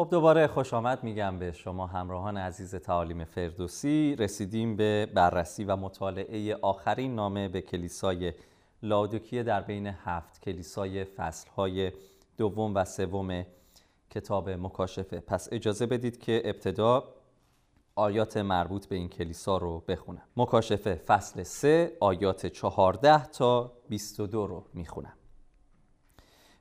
خب دوباره خوش آمد میگم به شما همراهان عزیز تعالیم فردوسی. رسیدیم به بررسی و مطالعه آخرین نامه به کلیسای لادوکیه در بین هفت کلیسای فصلهای دوم و سوم کتاب مکاشفه. پس اجازه بدید که ابتدا آیات مربوط به این کلیسا رو بخونم. مکاشفه فصل 3 آیات 14 تا 22 رو می‌خونم.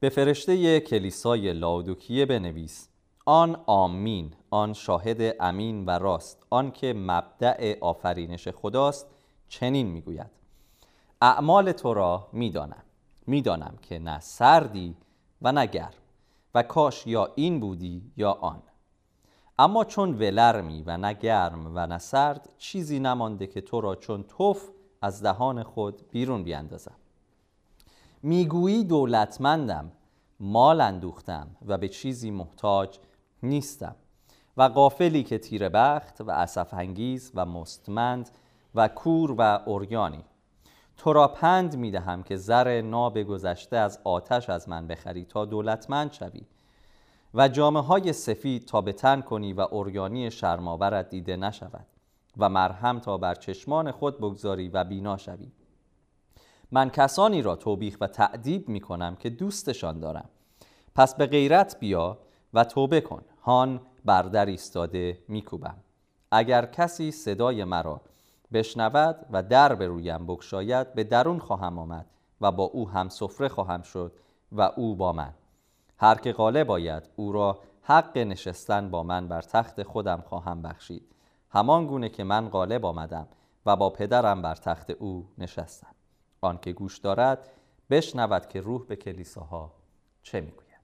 به فرشته کلیسای لاودوکیه بنویس. آن آمین آن شاهد امین و راست آن که مبدع آفرینش خداست چنین می‌گوید اعمال تو را می‌دانم می‌دانم که نه سردی و نه گرم و کاش یا این بودی یا آن. اما چون ولرمی و نه گرم و نه سرد چیزی نمانده که تو را چون توف از دهان خود بیرون بیاندازم می‌گویی دولتمندم مال اندوختم و به چیزی محتاج نیستم. و قافلی که تیر بخت و اسف انگیز و مستمند و کور و اوریانی. تو را پند می دهم که زر ناب گذشته از آتش از من بخری تا دولتمند شوی. و جامعه های سفید تا به تن کنی و اوریانی شرماورت دیده نشود. و مرهم تا بر چشمان خود بگذاری و بینا شوی. من کسانی را توبیخ و تعدیب می کنم که دوستشان دارم. پس به غیرت بیا و توبه کن. هان بردر ایستاده میکوبم. اگر کسی صدای مرا بشنود و در به رویم بگشاید به درون خواهم آمد و با او هم سفره خواهم شد و او با من. هر که غالب باید او را حق نشستن با من بر تخت خودم خواهم بخشید. همان گونه که من غالب آمدم و با پدرم بر تخت او نشستم. آنکه گوش دارد بشنود که روح به کلیساها چه می‌گوید.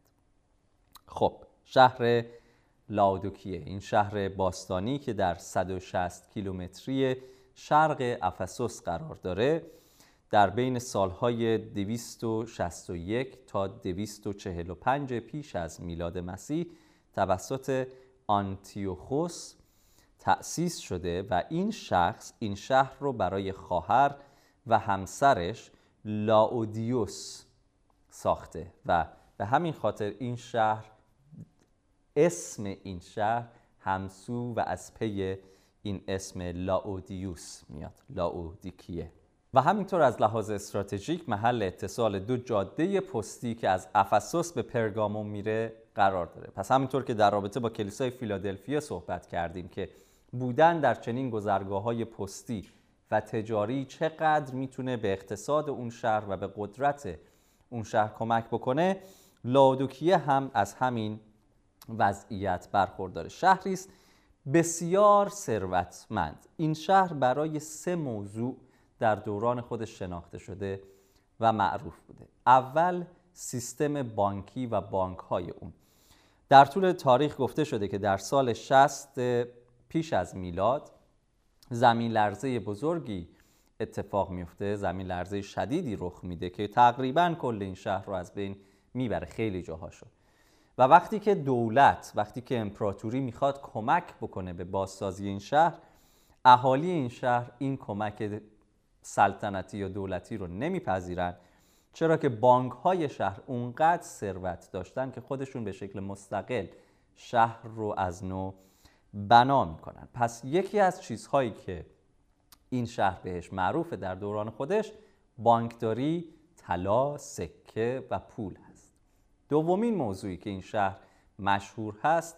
خب شهر لاودوکیه این شهر باستانی که در 160 کیلومتری شرق افسوس قرار داره. در بین سالهای 261 تا 245 پیش از میلاد مسیح توسط آنتیوخوس تأسیس شده و این شخص این شهر رو برای خواهر و همسرش لاودیوس ساخته و به همین خاطر این شهر اسم این شهر همسو و از پی این اسم لاودیوس میاد لاودیکیه. و همینطور از لحاظ استراتژیک محل اتصال دو جاده پستی که از افسوس به پرگامون میره قرار داره. پس همینطور که در رابطه با کلیسای فیلادلفیا صحبت کردیم که بودن در چنین گذرگاه های پستی و تجاری چقدر می‌تونه به اقتصاد اون شهر و به قدرت اون شهر کمک بکنه لاودوکیه هم از همین وضعیت برخوردار شهری است. بسیار ثروتمند. این شهر برای سه موضوع در دوران خودش شناخته شده و معروف بوده. اول سیستم بانکی و بانک های اون. در طول تاریخ گفته شده که در سال 60 پیش از میلاد زمین لرزه بزرگی اتفاق میفته زمین لرزه شدیدی رخ میده که تقریبا کل این شهر رو از بین می‌بره. خیلی جاهاشو و وقتی که دولت وقتی که امپراتوری می‌خواد کمک بکنه به بازسازی این شهر اهالی این شهر این کمک سلطنتی یا دولتی رو نمیپذیرن. چرا که بانک های شهر اونقدر ثروت داشتن که خودشون به شکل مستقل شهر رو از نو بنا می‌کنن. پس یکی از چیزهایی که این شهر بهش معروفه در دوران خودش بانکداری طلا سکه و پول دومین موضوعی که این شهر مشهور هست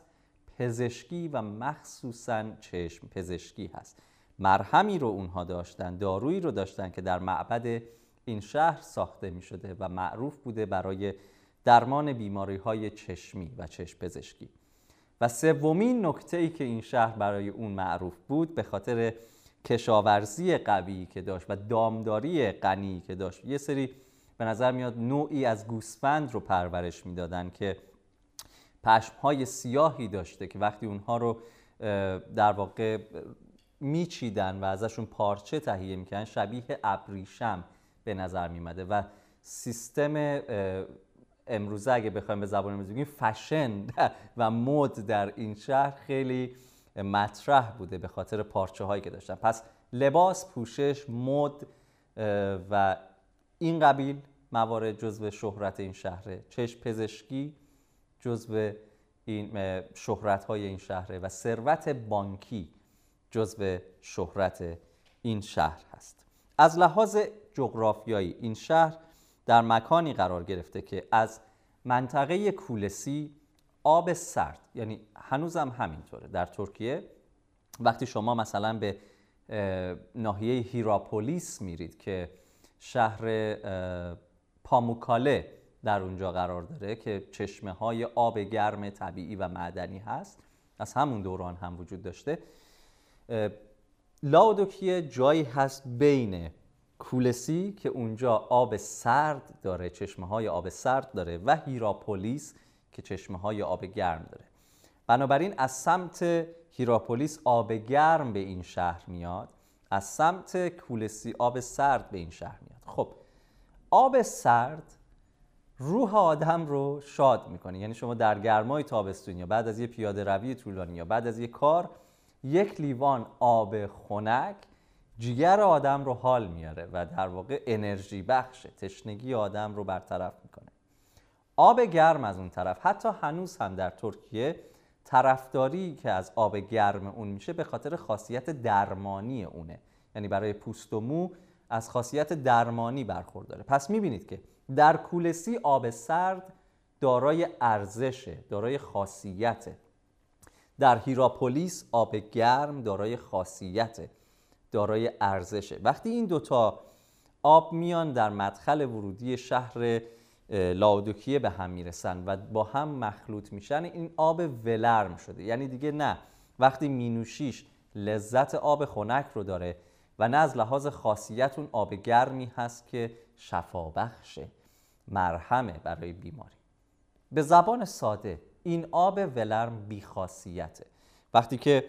پزشکی و مخصوصا چشم پزشکی هست. مرهمی رو اونها داشتن دارویی رو داشتن که در معبد این شهر ساخته می شده و معروف بوده برای درمان بیماری های چشمی و چشم پزشکی. و سومین نکته ای که این شهر برای اون معروف بود به خاطر کشاورزی قوی که داشت و دامداری غنی که داشت یه سری به نظر میاد نوعی از گوسفند رو پرورش می‌دادن که پشمهای سیاهی داشته که وقتی اونها رو در واقع میچیدن و ازشون پارچه تهیه می‌کنن شبیه ابریشم به نظر میمده و سیستم امروزه اگه بخوایم به زبان امروزی بگیم فشن و مد در این شهر خیلی مطرح بوده به خاطر پارچه هایی که داشتن. پس لباس پوشش مد و این قبیل موارد جزو شهرت این شهره. چشم پزشکی جزو این شهرت های این شهره و ثروت بانکی جزو شهرت این شهر هست. از لحاظ جغرافیایی این شهر در مکانی قرار گرفته که از منطقه کولسی آب سرد یعنی هنوزم همینطوره در ترکیه. وقتی شما مثلا به ناحیه هیراپولیس میرید که شهر پاموکاله در اونجا قرار داره که چشمه های آب گرم طبیعی و معدنی هست. از همون دوران هم وجود داشته. لاودوکیه جایی هست بین کولسی که اونجا آب سرد داره چشمه های آب سرد داره و هیراپولیس که چشمه های آب گرم داره. بنابراین از سمت هیراپولیس آب گرم به این شهر میاد از سمت کولسی آب سرد به این شهر میاد. آب سرد روح آدم رو شاد می‌کنه. یعنی شما در گرمای تابستون یا بعد از یه پیاده روی طولانی یا بعد از یه کار یک لیوان آب خنک جگر آدم رو حال میاره و در واقع انرژی بخشه تشنگی آدم رو برطرف می‌کنه. آب گرم از اون طرف. حتی هنوز هم در ترکیه طرفداری که از آب گرم اون میشه به خاطر خاصیت درمانی اونه. یعنی برای پوست و مو از خاصیت درمانی برخورداره. پس می‌بینید که در کولسی آب سرد دارای ارزشه دارای خاصیته در هیراپولیس آب گرم دارای خاصیته دارای ارزشه وقتی این دوتا آب میان در مدخل ورودی شهر لاودوکیه به هم می‌رسن و با هم مخلوط میشن این آب ولرم شده. یعنی دیگه نه. وقتی مینوشیش لذت آب خنک رو داره و نه از لحاظ خاصیت اون آب گرمی هست که شفابخشه مرهمه برای بیماری. به زبان ساده این آب ولرم بیخاصیته. وقتی که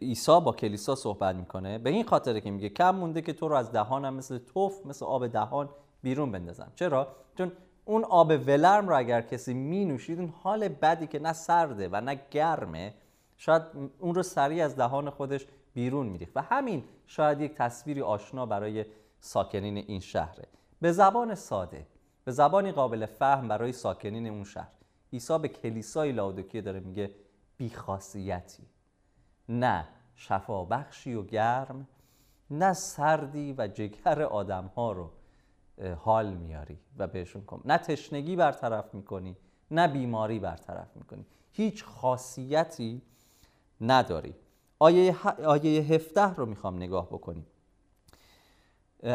عیسی با کلیسا صحبت می‌کنه به این خاطره که میگه کم مونده که تو رو از دهانم مثل توف مثل آب دهان بیرون بندازم. چرا؟ چون اون آب ولرم رو اگر کسی می نوشید اون حال بدی که نه سرده و نه گرمه شاید اون رو سریع از دهان خودش بیرون میریخت و همین شاید یک تصویری آشنا برای ساکنین این شهره. به زبان ساده به زبانی قابل فهم برای ساکنین اون شهر. عیسی به کلیسای لاودوکیه داره میگه بیخاصیتی. نه شفابخشی و گرم نه سردی و جگر آدم ها رو حال میاری و بهشون کن. نه تشنگی برطرف می‌کنی نه بیماری برطرف می‌کنی. هیچ خاصیتی نداری. آیه, آیه 17 رو می‌خوام نگاه بکنیم.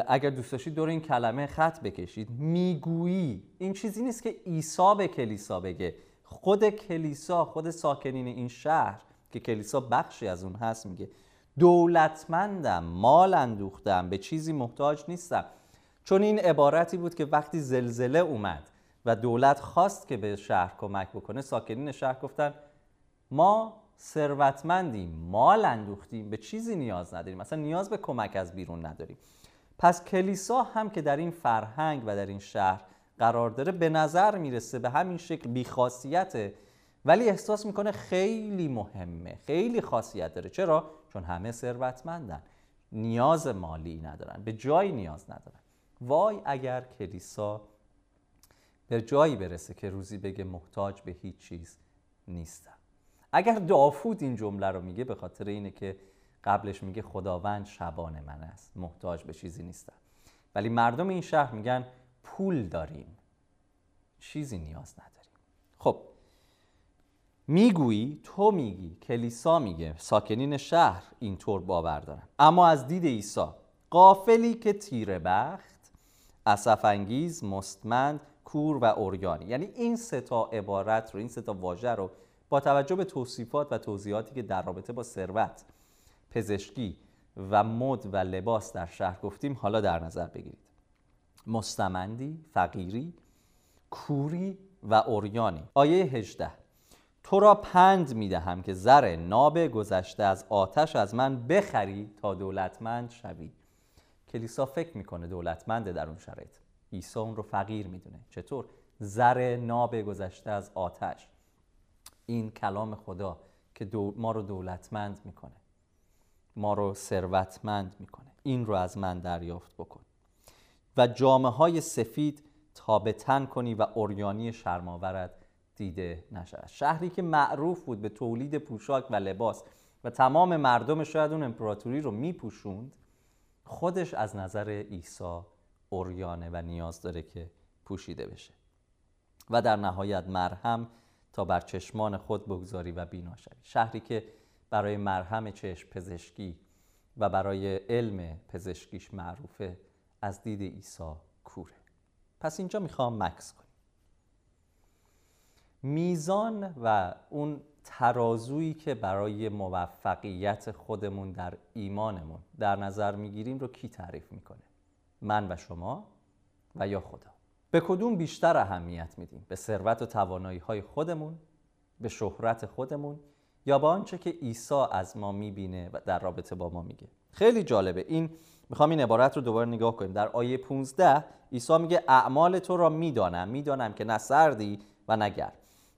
اگر دوست داشتید دور این کلمه خط بکشید. می‌گویی. این چیزی نیست که عیسی به کلیسا بگه. خود کلیسا خود ساکنین این شهر که کلیسا بخشی از اون هست میگه دولتمندم مال اندوختم به چیزی محتاج نیستم. چون این عبارتی بود که وقتی زلزله اومد و دولت خواست که به شهر کمک بکنه ساکنین شهر گفتن ما ثروتمندیم. مال اندوختیم. به چیزی نیاز نداریم. مثلا نیاز به کمک از بیرون نداریم. پس کلیسا هم که در این فرهنگ و در این شهر قرار داره به نظر می‌رسه به همین شکل بیخاصیته. ولی احساس می‌کنه خیلی مهمه. خیلی خاصیت داره. چرا؟ چون همه ثروتمندن. نیاز مالی ندارن. به جایی نیاز ندارن. وای اگر کلیسا به جایی برسه که روزی بگه محتاج به هیچ چیز نیستم. اگر داوود این جمله رو میگه به خاطر اینه که قبلش میگه خداوند شبان من است محتاج به چیزی نیستم. ولی مردم این شهر میگن پول داریم چیزی نیاز نداریم. خب می‌گویی تو میگی کلیسا میگه ساکنین شهر اینطور باور دارن اما از دید عیسی قافلی که تیره بخت انگیز مستمند کور و اورگانی یعنی این سه تا عبارت رو این سه تا واژه رو با توجه به توصیفات و توضیحاتی که در رابطه با ثروت پزشکی و مد و لباس در شهر گفتیم حالا در نظر بگیرید. مستمندی، فقیری، کوری و اوریانی آیه 18 تو را پند می دهم که زر ناب گذشته از آتش از من بخری تا دولتمند شوی. کلیسا فکر می‌کنه دولتمنده در اون شرایط. عیسی اون رو فقیر می‌دونه چطور؟ زر ناب گذشته از آتش. این کلام خدا که ما رو دولتمند می‌کنه. ما رو ثروتمند می‌کنه. این رو از من دریافت بکن. و جامعه های سفید تا به تن کنی و اوریانی شرماورت دیده نشود. شهری که معروف بود به تولید پوشاک و لباس و تمام مردم شاید اون امپراتوری رو میپوشوند خودش از نظر عیسی اوریانه و نیاز داره که پوشیده بشه. و در نهایت مرهم تا بر چشمان خود بگذاری و بینا شوی. شهری که برای مرهم چشم پزشکی و برای علم پزشکیش معروفه از دید عیسی کوره. پس اینجا می‌خوام مکس کنیم. میزان و اون ترازویی که برای موفقیت خودمون در ایمانمون در نظر می‌گیریم رو کی تعریف می‌کنه؟ من و شما و یا خدا؟ به کدوم بیشتر اهمیت میدیم؟ به ثروت و توانایی های خودمون به شهرت خودمون یا به آنچه که عیسی از ما می‌بینه و در رابطه با ما میگه؟ خیلی جالبه. این می‌خوام این عبارت رو دوباره نگاه کنیم. در آیه 15 عیسی میگه اعمال تو را می‌دانم. می‌دانم که نه سردی و نه گرم.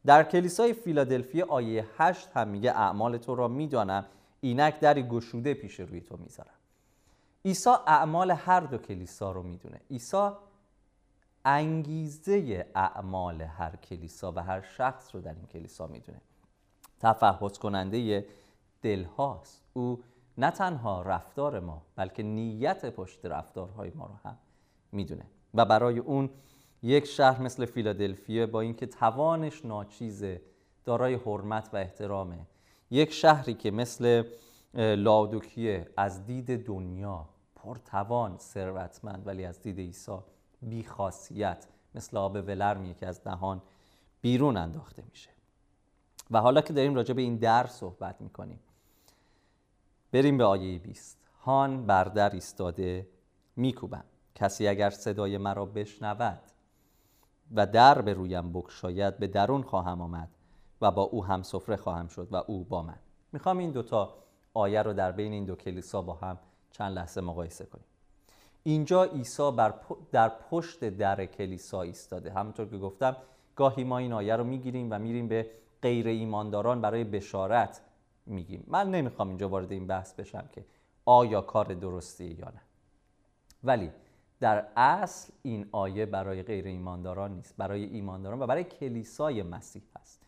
در کلیسای فیلادلفی آیه 8 هم میگه اعمال تو را می‌دانم. اینک دری گشوده پیش روی تو می‌ذارم. عیسی اعمال هر دو کلیسا رو می‌دونه. عیسی انگیزه اعمال هر کلیسا و هر شخص رو در این کلیسا می‌دونه. تفحص کننده دل هاست او نه تنها رفتار ما بلکه نیت پشت رفتارهای ما رو هم می‌دونه. و برای اون یک شهر مثل فیلادلفیا با اینکه توانش ناچیزه دارای حرمت و احترامه یک شهری که مثل لادوکیه از دید دنیا پرتوان ثروتمند ولی از دید عیسی بیخاصیت مثل آب ولرمیه که از دهان بیرون انداخته میشه. و حالا که داریم راجع به این در صحبت می‌کنیم بریم به آیه 20 هان بر در ایستاده میکوبم. کسی اگر صدای مرا بشنود و در به رویم بکشاید به درون خواهم آمد و با او هم سفره خواهم شد و او با من. می‌خوام این دوتا آیه رو در بین این دو کلیسا با هم چند لحظه مقایسه کنیم. اینجا عیسی در پشت در کلیسا ایستاده. همونطور که گفتم گاهی ما این آیه رو می‌گیریم و میریم به غیر ایمانداران برای بشارت میگیم. من نمی‌خوام اینجا وارد این بحث بشم که آیا کار درستی یا نه. ولی در اصل این آیه برای غیر ایمانداران نیست برای ایمانداران و برای کلیسای مسیح هست.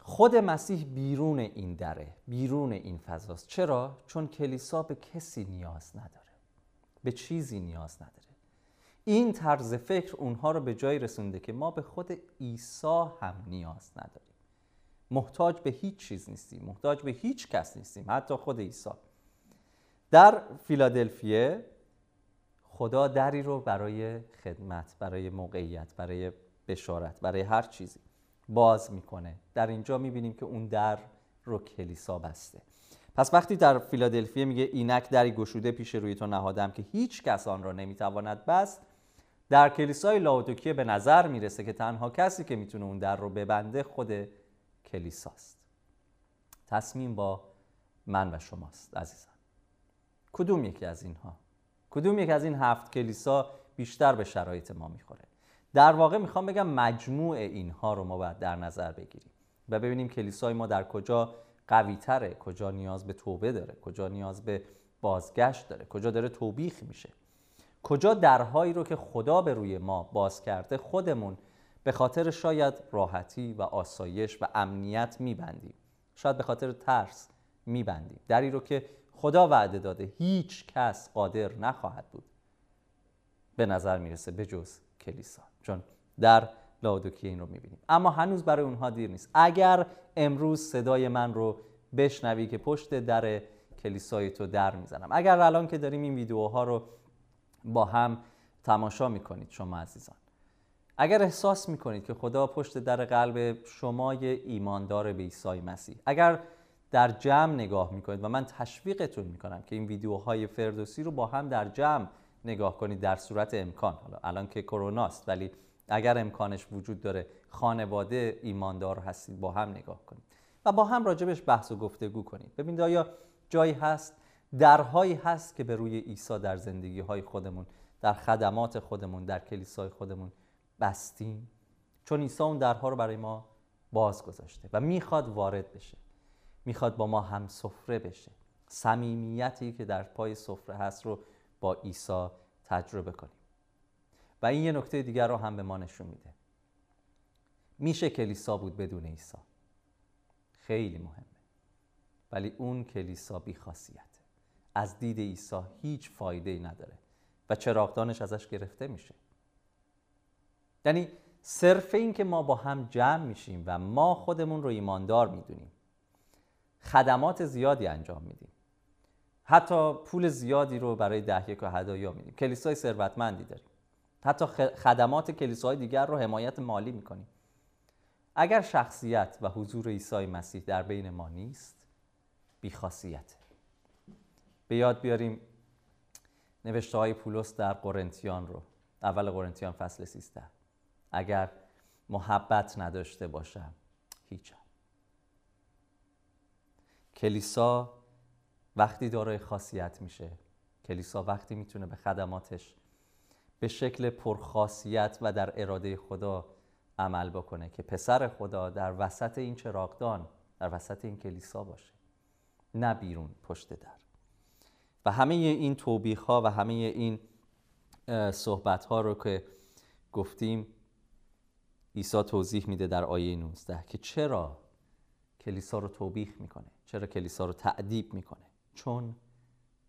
خود مسیح بیرون این دره بیرون این فضاست. چرا؟ چون کلیسا به کسی نیاز نداره. به چیزی نیاز نداره. این طرز فکر اونها رو به جایی رسونده که ما به خود عیسی هم نیاز نداریم. محتاج به هیچ چیز نیستیم محتاج به هیچ کس نیستیم حتی خود عیسی. در فیلادلفیه خدا دری رو برای خدمت برای موقعیت برای بشارت برای هر چیزی باز می‌کنه. در اینجا می‌بینیم که اون در رو کلیسا بسته. پس وقتی در فیلادلفیه میگه اینک دری گشوده پیش روی تو نهادم که هیچ کس آن را نمی‌تواند بست در کلیسای لاودوکیه به نظر می‌رسه که تنها کسی که می‌تونه اون در رو ببنده خود کلیساست. تصمیم با من و شماست عزیزان. کدوم یکی از اینها؟ کدوم یک از این هفت کلیسا بیشتر به شرایط ما می‌خوره؟ در واقع می‌خوام بگم مجموع اینها رو ما باید در نظر بگیریم و ببینیم کلیسای ما در کجا قوی تره کجا نیاز به توبه داره کجا نیاز به بازگشت داره کجا داره توبیخ میشه. کجا درهایی رو که خدا به روی ما باز کرده خودمون به خاطر شاید راحتی و آسایش و امنیت میبندیم. شاید به خاطر ترس میبندیم. دری رو که خدا وعده داده هیچ کس قادر نخواهد بود. به نظر می‌رسه به جز کلیسا. چون در لاودوکیه این رو می‌بینیم. اما هنوز برای اونها دیر نیست. اگر امروز صدای من رو بشنوی که پشت در کلیسای تو در می‌زنم. اگر الان که داریم این ویدیوها رو با هم تماشا می‌کنید شما عزیزان. اگر احساس می‌کنید که خدا پشت در قلب شمای ایماندار به عیسی مسیح اگر در جمع نگاه می‌کنید و من تشویقتون می‌کنم که این ویدیوهای فردوسی رو با هم در جمع نگاه کنید در صورت امکان. حالا الان که کروناست ولی اگر امکانش وجود داره خانواده ایماندار هستید با هم نگاه کنید و با هم راجبش بحث و گفتگو کنید ببینید آیا جایی هست درهایی هست که به روی عیسی در زندگی های خودمون در خدمات خودمون در کلیسای خودمون بستیم؟ چون عیسی اون درها رو برای ما باز گذاشته و می‌خواد وارد بشه. می‌خواد با ما هم سفره بشه. صمیمیتی که در پای سفره هست رو با عیسی تجربه کنیم. این یه نکته دیگر رو هم به ما نشون میده. میشه کلیسا بود بدون عیسی. خیلی مهمه. ولی اون کلیسا بی خاصیته از دید عیسی هیچ فایده ای نداره و چراغدانش ازش گرفته میشه. یعنی صرف این که ما با هم جمع میشیم و ما خودمون رو ایماندار می‌دونیم خدمات زیادی انجام میدیم. حتی پول زیادی رو برای ده یک و هدایا میدیم. کلیسای ثروتمندی داریم. حتی خدمات کلیساهای دیگر رو حمایت مالی می‌کنیم اگر شخصیت و حضور عیسی مسیح در بین ما نیست بیخاصیته به یاد بیاریم نوشته های پولس در قرنتیان رو اول قرنتیان فصل 13 اگر محبت نداشته باشم هیچم کلیسا وقتی دارای خاصیت میشه. کلیسا وقتی می‌تونه به خدماتش به شکل پرخاصیت و در اراده خدا عمل بکنه که پسر خدا در وسط این چراغدان در وسط این کلیسا باشه نه بیرون پشت در. و همه این توبیخ ها و همه این صحبت ها رو که گفتیم عیسی توضیح میده در آیه 19 که چرا کلیسا رو توبیخ می‌کنه؟ چرا کلیسا رو تعدیب می‌کنه؟ چون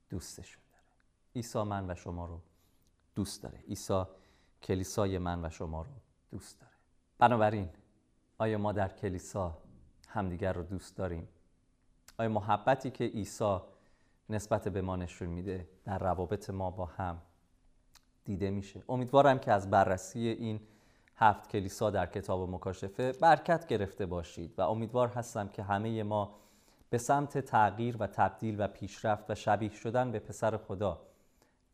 دوستشون داره. عیسی من و شما رو دوست داره. عیسی کلیسای من و شما رو دوست داره. بنابراین آیا ما در کلیسا همدیگر رو دوست داریم؟ آیا محبتی که عیسی نسبت به ما نشون میده در روابط ما با هم دیده میشه؟ امیدوارم که از بررسی این هفت کلیسا در کتاب مکاشفه برکت گرفته باشید و امیدوار هستم که همه ما به سمت تغییر و تبدیل و پیشرفت و شبیه شدن به پسر خدا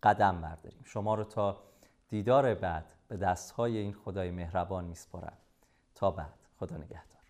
قدم برداریم. شما رو تا دیدار بعد به دستهای این خدای مهربان میسپارم. تا بعد. خدا نگهدار.